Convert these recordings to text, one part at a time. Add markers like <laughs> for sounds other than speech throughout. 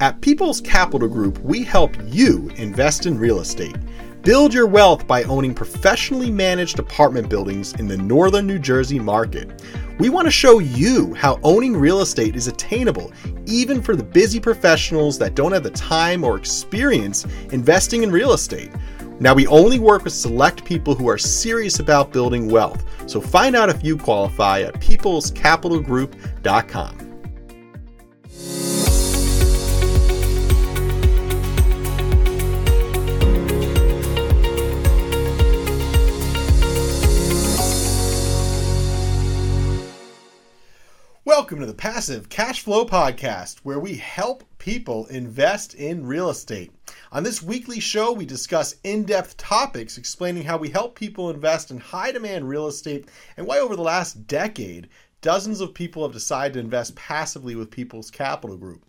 At People's Capital Group, we help you invest in real estate. Build your wealth by owning professionally managed apartment buildings in the northern New Jersey market. We want to show you how owning real estate is attainable, even for the busy professionals that don't have the time or experience investing in real estate. Now, we only work with select people who are serious about building wealth, so find out if you qualify at peoplescapitalgroup.com. Welcome to the Passive Cash Flow Podcast, where we help people invest in real estate. On this weekly show, we discuss in depth topics explaining how we help people invest in high demand real estate and why, over the last decade, dozens of people have decided to invest passively with People's Capital Group.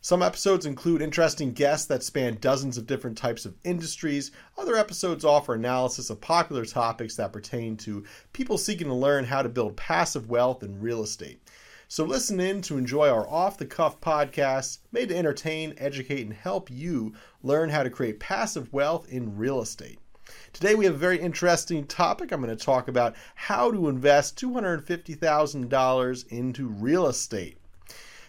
Some episodes include interesting guests that span dozens of different types of industries. Other episodes offer analysis of popular topics that pertain to people seeking to learn how to build passive wealth in real estate. So listen in to enjoy our off the cuff podcasts made to entertain, educate, and help you learn how to create passive wealth in real estate. Today we have a very interesting topic. I'm going to talk about how to invest $250,000 into real estate.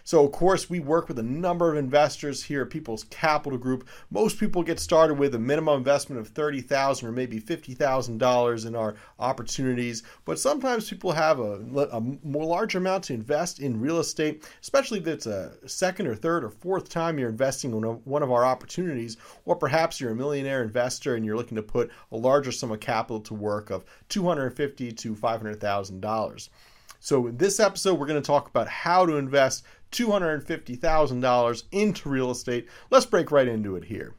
So, of course, we work with a number of investors here at People's Capital Group. Most people get started with a minimum investment of 30,000 or maybe $50,000 in our opportunities, but sometimes people have a, a more larger amount to invest in real estate, especially if it's a second or third or fourth time you're investing in one of our opportunities, or perhaps you're a millionaire investor and you're looking to put a larger sum of capital to work of 250,000 to $500,000. So, in this episode, we're going to talk about how to invest $250,000 into real estate. Let's break right into it here.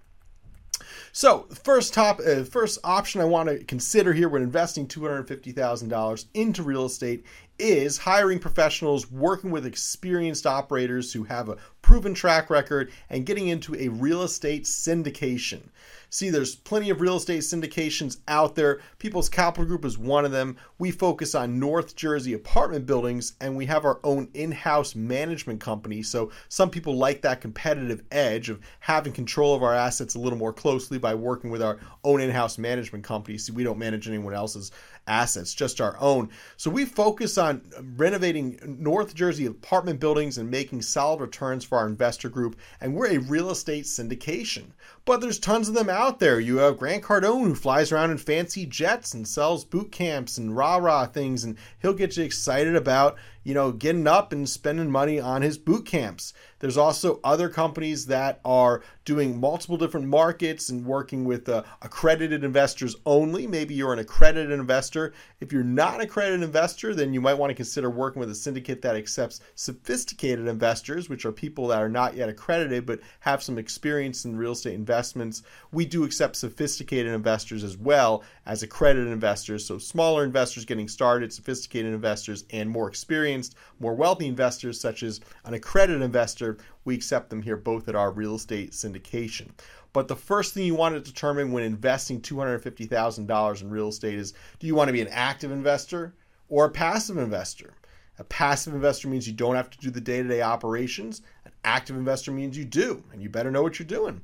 So, first top, uh, first option I want to consider here when investing $250,000 into real estate is hiring professionals, working with experienced operators who have a proven track record, and getting into a real estate syndication. See, there's plenty of real estate syndications out there. People's Capital Group is one of them. We focus on North Jersey apartment buildings and we have our own in house management company. So some people like that competitive edge of having control of our assets a little more closely by working with our own in house management company. See, we don't manage anyone else's assets, just our own. So we focus on renovating North Jersey apartment buildings and making solid returns for our investor group. And we're a real estate syndication. But there's tons of them out there. You have Grant Cardone who flies around in fancy jets and sells boot camps and rah rah things, and he'll get you excited about you know, getting up and spending money on his boot camps. There's also other companies that are doing multiple different markets and working with uh, accredited investors only. Maybe you're an accredited investor. If you're not an accredited investor, then you might want to consider working with a syndicate that accepts sophisticated investors, which are people that are not yet accredited but have some experience in real estate investments. We do accept sophisticated investors as well as accredited investors. So smaller investors getting started, sophisticated investors, and more experienced more wealthy investors, such as an accredited investor, we accept them here both at our real estate syndication. But the first thing you want to determine when investing $250,000 in real estate is do you want to be an active investor or a passive investor? A passive investor means you don't have to do the day to day operations. An active investor means you do, and you better know what you're doing.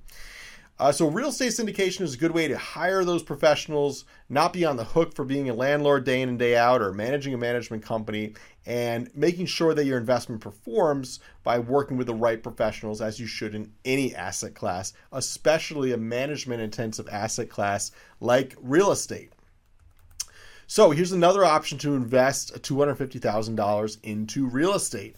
Uh, so, real estate syndication is a good way to hire those professionals, not be on the hook for being a landlord day in and day out or managing a management company, and making sure that your investment performs by working with the right professionals as you should in any asset class, especially a management intensive asset class like real estate. So, here's another option to invest $250,000 into real estate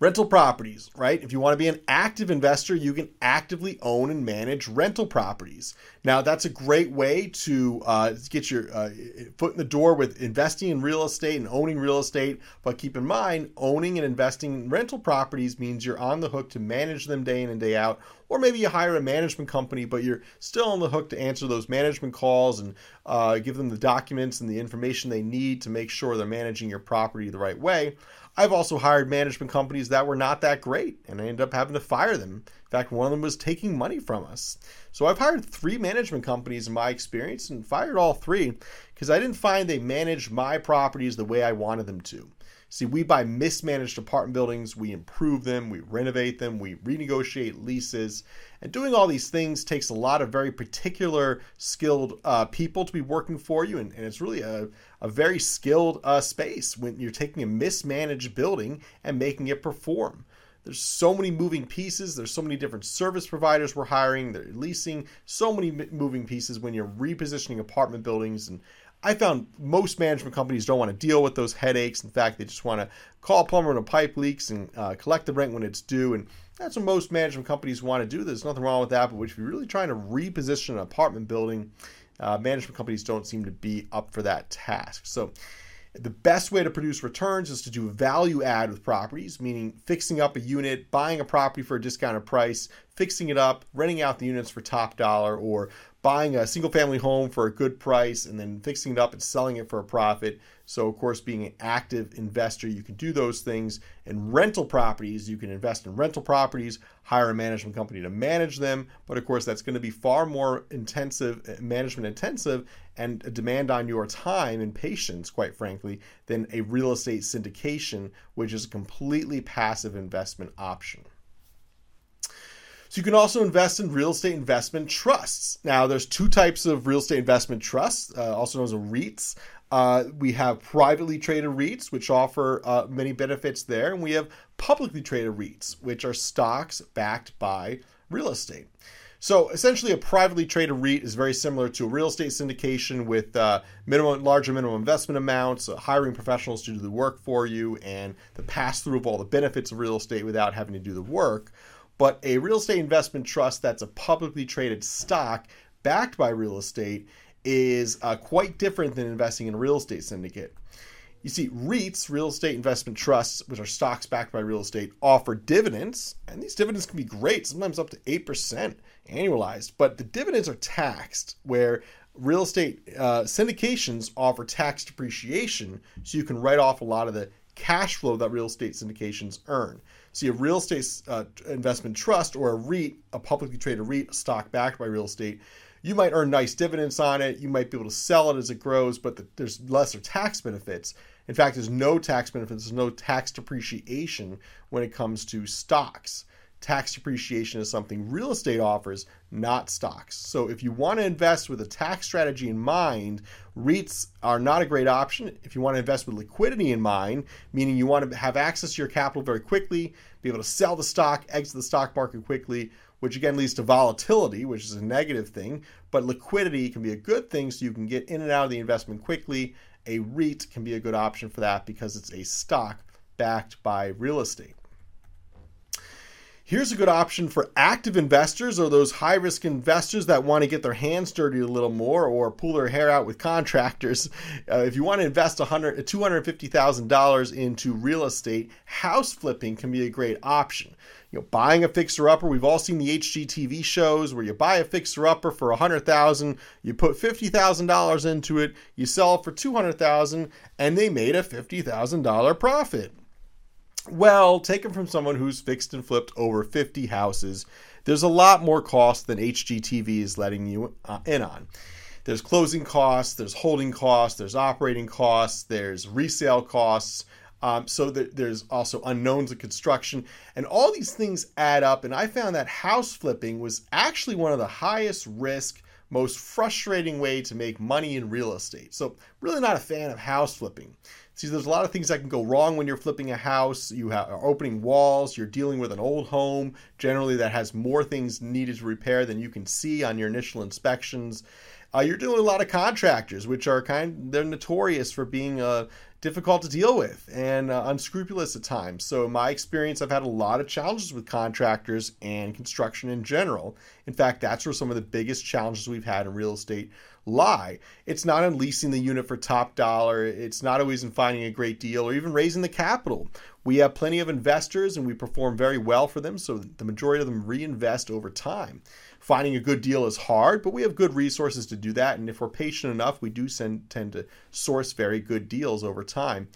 rental properties, right? If you want to be an active investor, you can actively own and manage rental properties. Now, that's a great way to uh, get your uh, foot in the door with investing in real estate and owning real estate. But keep in mind, owning and investing in rental properties means you're on the hook to manage them day in and day out. Or maybe you hire a management company, but you're still on the hook to answer those management calls and uh, give them the documents and the information they need to make sure they're managing your property the right way. I've also hired management companies that were not that great, and I ended up having to fire them. In fact, one of them was taking money from us. So I've hired three management companies in my experience and fired all three because I didn't find they managed my properties the way I wanted them to. See, we buy mismanaged apartment buildings, we improve them, we renovate them, we renegotiate leases. And doing all these things takes a lot of very particular skilled uh, people to be working for you. And, and it's really a, a very skilled uh, space when you're taking a mismanaged building and making it perform. There's so many moving pieces. There's so many different service providers we're hiring. They're leasing so many moving pieces when you're repositioning apartment buildings and I found most management companies don't want to deal with those headaches. In fact, they just want to call a plumber when a pipe leaks and uh, collect the rent when it's due. And that's what most management companies want to do. There's nothing wrong with that. But if you're really trying to reposition an apartment building, uh, management companies don't seem to be up for that task. So the best way to produce returns is to do value add with properties, meaning fixing up a unit, buying a property for a discounted price, fixing it up, renting out the units for top dollar, or buying a single family home for a good price and then fixing it up and selling it for a profit. So, of course, being an active investor, you can do those things. And rental properties, you can invest in rental properties, hire a management company to manage them. But of course, that's going to be far more intensive, management intensive, and a demand on your time and patience, quite frankly, than a real estate syndication, which is a completely passive investment option. So you can also invest in real estate investment trusts. Now, there's two types of real estate investment trusts, uh, also known as REITs. Uh, we have privately traded REITs, which offer uh, many benefits there, and we have publicly traded REITs, which are stocks backed by real estate. So essentially, a privately traded REIT is very similar to a real estate syndication with uh, minimum, larger minimum investment amounts, uh, hiring professionals to do the work for you, and the pass through of all the benefits of real estate without having to do the work. But a real estate investment trust that's a publicly traded stock backed by real estate is uh, quite different than investing in a real estate syndicate. You see, REITs, real estate investment trusts, which are stocks backed by real estate, offer dividends, and these dividends can be great, sometimes up to 8% annualized, but the dividends are taxed, where real estate uh, syndications offer tax depreciation, so you can write off a lot of the cash flow that real estate syndications earn. See, a real estate uh, investment trust or a REIT, a publicly traded REIT, stock backed by real estate, you might earn nice dividends on it. You might be able to sell it as it grows, but the, there's lesser tax benefits. In fact, there's no tax benefits, there's no tax depreciation when it comes to stocks tax depreciation is something real estate offers, not stocks. So if you want to invest with a tax strategy in mind, REITs are not a great option. If you want to invest with liquidity in mind, meaning you want to have access to your capital very quickly, be able to sell the stock, exit the stock market quickly, which again leads to volatility, which is a negative thing, but liquidity can be a good thing so you can get in and out of the investment quickly. A REIT can be a good option for that because it's a stock backed by real estate. Here's a good option for active investors or those high risk investors that want to get their hands dirty a little more or pull their hair out with contractors. <laughs> Uh, if you want to invest $250,000 into real estate, house flipping can be a great option. You know, buying a fixer upper, we've all seen the HGTV shows where you buy a fixer upper for 100,000, you put $50,000 into it, you sell it for 200,000, and they made a $50,000 profit. Well, taken from someone who's fixed and flipped over 50 houses, there's a lot more cost than HGTV is letting you uh, in on. There's closing costs, there's holding costs, there's operating costs, there's resale costs. Um, so there's also unknowns of construction, and all these things add up. And I found that house flipping was actually one of the highest risk, most frustrating way to make money in real estate. So really not a fan of house flipping. See, there's a lot of things that can go wrong when you're flipping a house. You have, opening walls, you're dealing with an old home, generally that has more things needed to repair than you can see on your initial inspections. Uh, you're dealing with a lot of contractors, which are kind they're notorious for being uh, difficult to deal with and uh, unscrupulous at times. So, in my experience, I've had a lot of challenges with contractors and construction in general. In fact, that's where some of the biggest challenges we've had in real estate lie. It's not in leasing the unit for top dollar, it's not always in finding a great deal or even raising the capital. We have plenty of investors and we perform very well for them, so the majority of them reinvest over time. Finding a good deal is hard, but we have good resources to do that. And if we're patient enough, we do send, tend to source very good deals over time.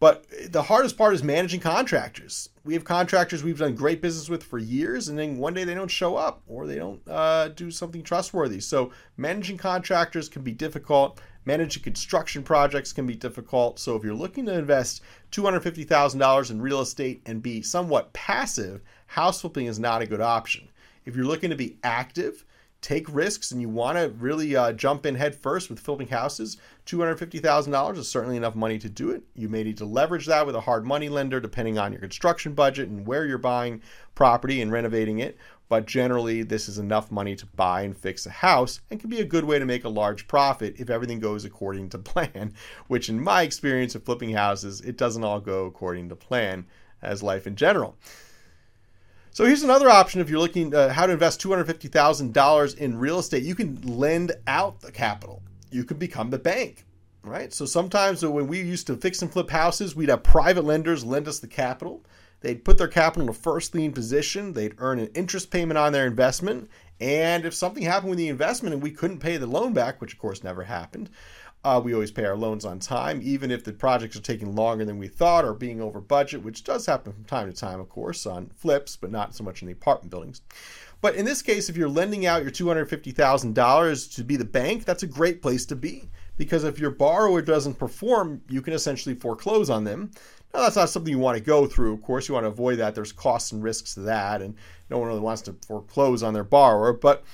But the hardest part is managing contractors. We have contractors we've done great business with for years, and then one day they don't show up or they don't uh, do something trustworthy. So managing contractors can be difficult. Managing construction projects can be difficult. So, if you're looking to invest $250,000 in real estate and be somewhat passive, house flipping is not a good option. If you're looking to be active, take risks and you want to really uh, jump in head first with flipping houses, $250,000 is certainly enough money to do it. You may need to leverage that with a hard money lender depending on your construction budget and where you're buying property and renovating it. But generally, this is enough money to buy and fix a house and can be a good way to make a large profit if everything goes according to <laughs> plan, which, in my experience of flipping houses, it doesn't all go according to plan as life in general. So here's another option if you're looking uh, how to invest $250,000 in real estate. You can lend out the capital. You can become the bank, right? So sometimes when we used to fix and flip houses, we'd have private lenders lend us the capital. They'd put their capital in a first lien position. They'd earn an interest payment on their investment. And if something happened with the investment and we couldn't pay the loan back, which of course never happened, uh, we always pay our loans on time, even if the projects are taking longer than we thought or being over budget, which does happen from time to time, of course, on flips, but not so much in the apartment buildings. But in this case, if you're lending out your $250,000 to be the bank, that's a great place to be because if your borrower doesn't perform, you can essentially foreclose on them. Now, that's not something you want to go through. Of course, you want to avoid that. There's costs and risks to that, and no one really wants to foreclose on their borrower. But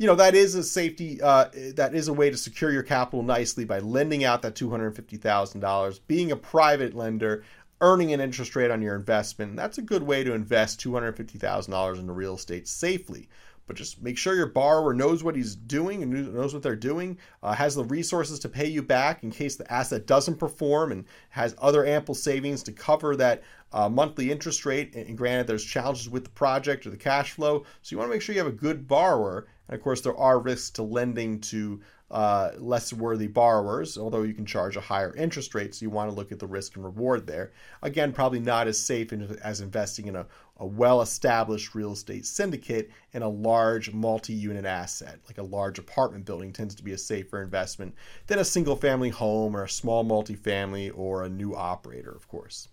you know that is a safety uh, that is a way to secure your capital nicely by lending out that $250000 being a private lender earning an interest rate on your investment that's a good way to invest $250000 into real estate safely but just make sure your borrower knows what he's doing and knows what they're doing, uh, has the resources to pay you back in case the asset doesn't perform, and has other ample savings to cover that uh, monthly interest rate. And granted, there's challenges with the project or the cash flow, so you want to make sure you have a good borrower. And of course, there are risks to lending to uh, less worthy borrowers, although you can charge a higher interest rate. So you want to look at the risk and reward there. Again, probably not as safe as investing in a, a well established real estate syndicate in a large multi unit asset. Like a large apartment building tends to be a safer investment than a single family home or a small multifamily or a new operator, of course.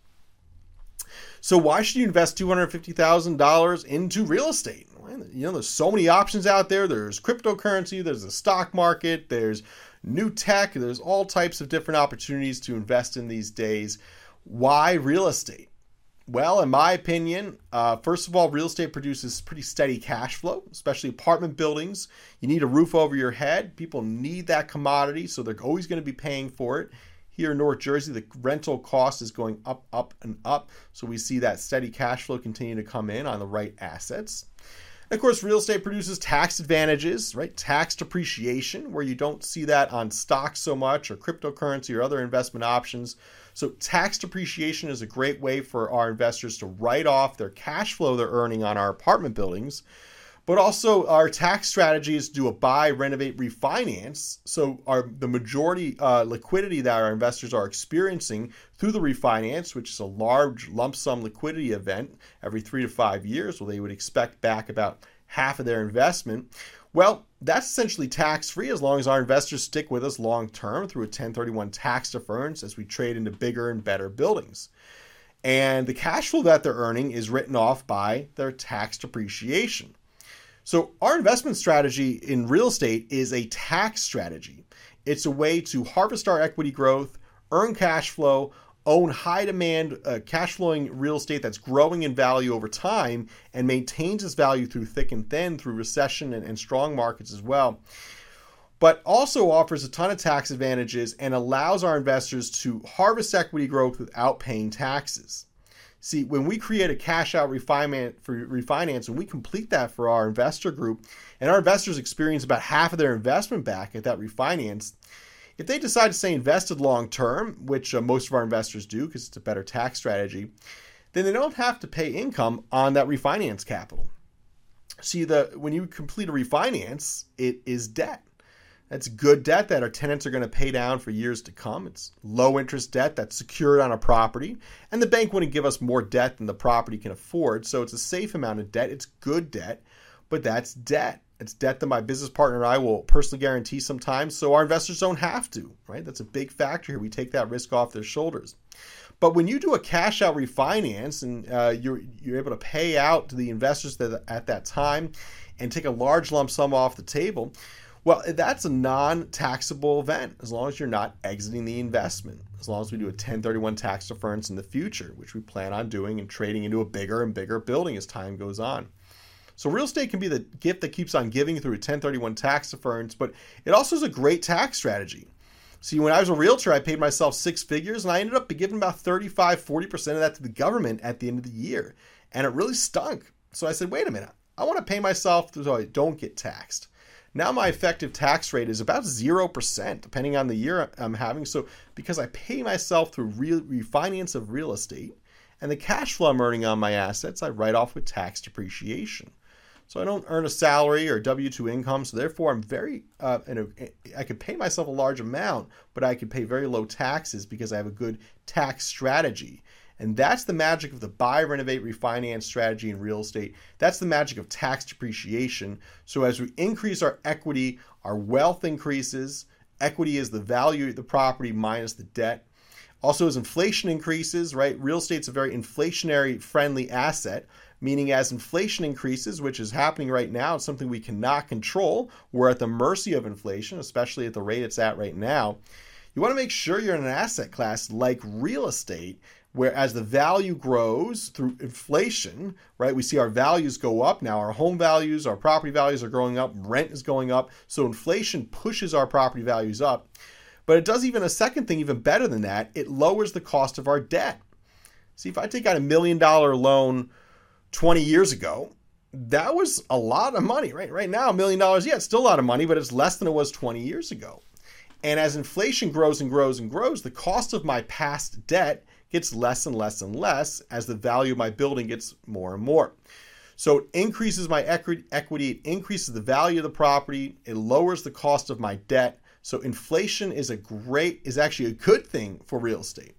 So why should you invest $250,000 into real estate? You know, there's so many options out there. There's cryptocurrency, there's the stock market, there's new tech, there's all types of different opportunities to invest in these days. Why real estate? Well, in my opinion, uh, first of all, real estate produces pretty steady cash flow, especially apartment buildings. You need a roof over your head. People need that commodity, so they're always going to be paying for it. Here in North Jersey, the rental cost is going up, up, and up. So we see that steady cash flow continue to come in on the right assets. Of course, real estate produces tax advantages, right? Tax depreciation, where you don't see that on stocks so much or cryptocurrency or other investment options. So, tax depreciation is a great way for our investors to write off their cash flow they're earning on our apartment buildings but also our tax strategy is to do a buy, renovate, refinance. So our the majority uh, liquidity that our investors are experiencing through the refinance, which is a large lump sum liquidity event every three to five years, where they would expect back about half of their investment. Well, that's essentially tax free as long as our investors stick with us long term through a 1031 tax deference as we trade into bigger and better buildings. And the cash flow that they're earning is written off by their tax depreciation. So, our investment strategy in real estate is a tax strategy. It's a way to harvest our equity growth, earn cash flow, own high demand, uh, cash flowing real estate that's growing in value over time and maintains its value through thick and thin, through recession and, and strong markets as well. But also offers a ton of tax advantages and allows our investors to harvest equity growth without paying taxes. See, when we create a cash out refinance and we complete that for our investor group, and our investors experience about half of their investment back at that refinance, if they decide to stay invested long term, which uh, most of our investors do because it's a better tax strategy, then they don't have to pay income on that refinance capital. See, the when you complete a refinance, it is debt. That's good debt that our tenants are going to pay down for years to come. It's low interest debt that's secured on a property. And the bank wouldn't give us more debt than the property can afford. So it's a safe amount of debt. It's good debt, but that's debt. It's debt that my business partner and I will personally guarantee sometimes. So our investors don't have to, right? That's a big factor here. We take that risk off their shoulders. But when you do a cash out refinance and uh, you're, you're able to pay out to the investors that, at that time and take a large lump sum off the table, Well, that's a non taxable event as long as you're not exiting the investment. As long as we do a 1031 tax deference in the future, which we plan on doing and trading into a bigger and bigger building as time goes on. So, real estate can be the gift that keeps on giving through a 1031 tax deference, but it also is a great tax strategy. See, when I was a realtor, I paid myself six figures and I ended up giving about 35, 40% of that to the government at the end of the year. And it really stunk. So I said, wait a minute, I want to pay myself so I don't get taxed. Now my effective tax rate is about 0%, depending on the year I'm having. So because I pay myself through real, refinance of real estate and the cash flow I'm earning on my assets, I write off with tax depreciation. So I don't earn a salary or W two income. So therefore, I'm very, uh, know, I could pay myself a large amount, but I could pay very low taxes because I have a good tax strategy. And that's the magic of the buy, renovate, refinance strategy in real estate. That's the magic of tax depreciation. So as we increase our equity, our wealth increases. Equity is the value of the property minus the debt. Also, as inflation increases, right, real estate's a very inflationary friendly asset, meaning as inflation increases, which is happening right now, it's something we cannot control. We're at the mercy of inflation, especially at the rate it's at right now. You want to make sure you're in an asset class like real estate where as the value grows through inflation, right, we see our values go up now. Our home values, our property values are going up, rent is going up. So inflation pushes our property values up. But it does even a second thing, even better than that. It lowers the cost of our debt. See, if I take out a million dollar loan 20 years ago, that was a lot of money, right? Right now, a million dollars, yeah, it's still a lot of money, but it's less than it was 20 years ago. And as inflation grows and grows and grows, the cost of my past debt gets less and less and less as the value of my building gets more and more. So it increases my equity, it increases the value of the property, it lowers the cost of my debt. So inflation is a great is actually a good thing for real estate.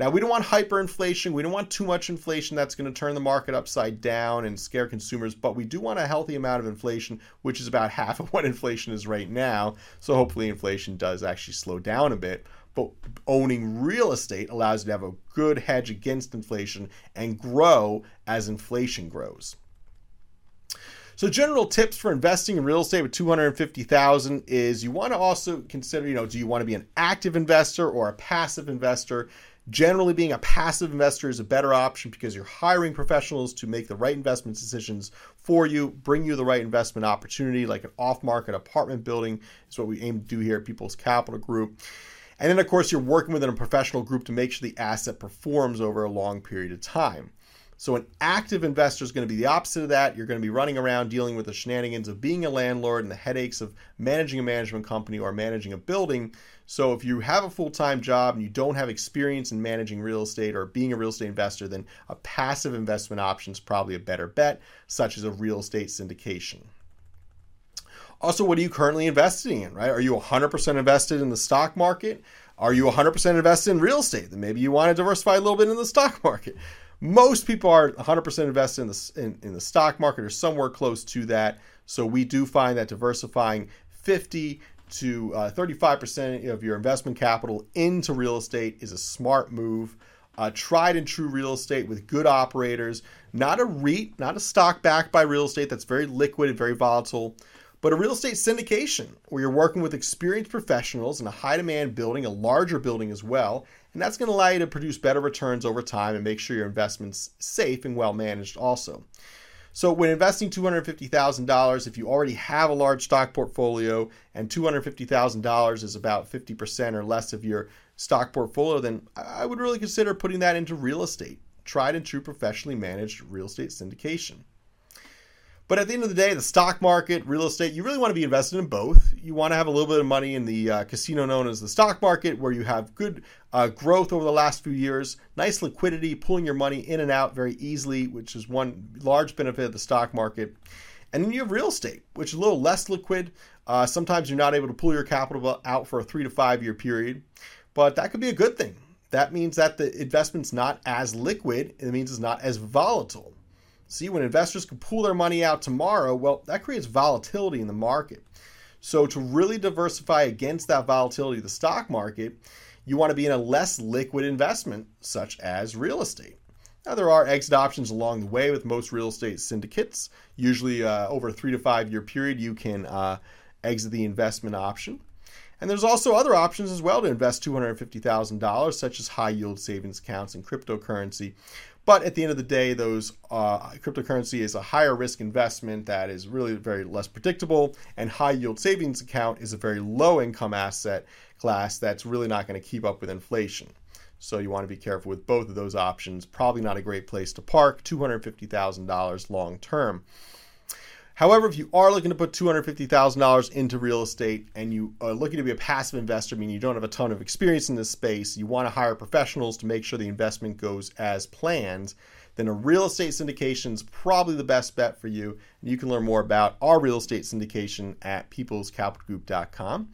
Now, we don't want hyperinflation. We don't want too much inflation that's going to turn the market upside down and scare consumers, but we do want a healthy amount of inflation, which is about half of <laughs> what inflation is right now. So hopefully, inflation does actually slow down a bit. But owning real estate allows you to have a good hedge against inflation and grow as inflation grows. So general tips for investing in real estate with 250,000 is you want to also consider, you know, do you want to be an active investor or a passive investor? Generally, being a passive investor is a better option because you're hiring professionals to make the right investment decisions for you, bring you the right investment opportunity, like an off market apartment building, is what we aim to do here at People's Capital Group. And then, of course, you're working within a professional group to make sure the asset performs over a long period of time. So, an active investor is going to be the opposite of that. You're going to be running around dealing with the shenanigans of being a landlord and the headaches of managing a management company or managing a building. So if you have a full time job and you don't have experience in managing real estate or being a real estate investor, then a passive investment option is probably a better bet, such as a real estate syndication. Also, what are you currently investing in, right? Are you 100% invested in the stock market? Are you 100% invested in real estate? Then maybe you want to diversify a little bit in the stock <laughs> market. Most people are 100% invested in the, in, in the stock market or somewhere close to that. So we do find that diversifying 50 to uh, 35% of your investment capital into real estate is a smart move. Uh, tried and true real estate with good operators, not a REIT, not a stock backed by real estate that's very liquid and very volatile, but a real estate syndication where you're working with experienced professionals in a high demand building, a larger building as well. And that's going to allow you to produce better returns over time and make sure your investment's safe and well managed also. So when investing $250,000, if you already have a large stock portfolio and $250,000 is about 50% or less of your stock portfolio, then I would really consider putting that into real estate. Tried and true professionally managed real estate syndication. But at the end of the day, the stock market, real estate, you really want to be invested in both. You want to have a little bit of money in the uh, casino known as the stock market, where you have good uh, growth over the last few years, nice liquidity, pulling your money in and out very easily, which is one large benefit of the stock market. And then you have real estate, which is a little less liquid. Uh, sometimes you're not able to pull your capital out for a three to five year period, but that could be a good thing. That means that the investment's not as liquid, it means it's not as volatile. See, when investors can pull their money out tomorrow, well, that creates volatility in the market. So, to really diversify against that volatility of the stock market, you want to be in a less liquid investment, such as real estate. Now, there are exit options along the way with most real estate syndicates. Usually, uh, over a three to five year period, you can uh, exit the investment option. And there's also other options as well to invest $250,000, such as high yield savings accounts and cryptocurrency. But at the end of the day, those uh, cryptocurrency is a higher risk investment that is really very less predictable, and high yield savings account is a very low income asset class that's really not going to keep up with inflation. So you want to be careful with both of those options. Probably not a great place to park $250,000 long term. However, if you are looking to put $250,000 into real estate and you are looking to be a passive investor, meaning you don't have a ton of experience in this space, you want to hire professionals to make sure the investment goes as planned, then a real estate syndication is probably the best bet for you. And you can learn more about our real estate syndication at peoplescapitalgroup.com.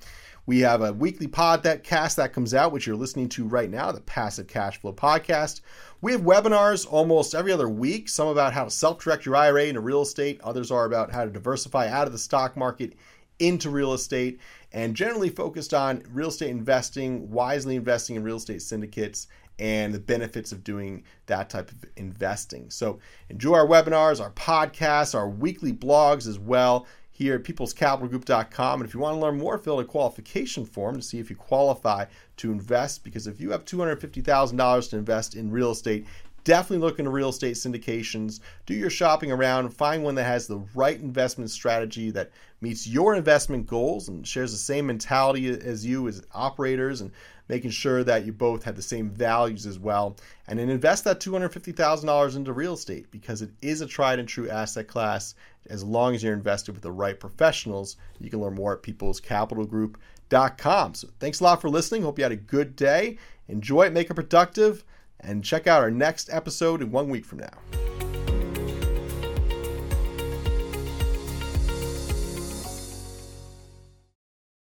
We have a weekly podcast that comes out, which you're listening to right now, the Passive Cash Flow Podcast. We have webinars almost every other week, some about how to self direct your IRA into real estate, others are about how to diversify out of the stock market into real estate, and generally focused on real estate investing, wisely investing in real estate syndicates, and the benefits of doing that type of investing. So enjoy our webinars, our podcasts, our weekly blogs as well here at peoplescapitalgroup.com. And if you want to learn more, fill out a qualification form to see if you qualify to invest. Because if you have $250,000 to invest in real estate, definitely look into real estate syndications. Do your shopping around, find one that has the right investment strategy that meets your investment goals and shares the same mentality as you as operators and making sure that you both have the same values as well. And then invest that $250,000 into real estate because it is a tried and true asset class. As long as you're invested with the right professionals, you can learn more at peoplescapitalgroup.com. So thanks a lot for listening. Hope you had a good day. Enjoy it, make it productive, and check out our next episode in one week from now.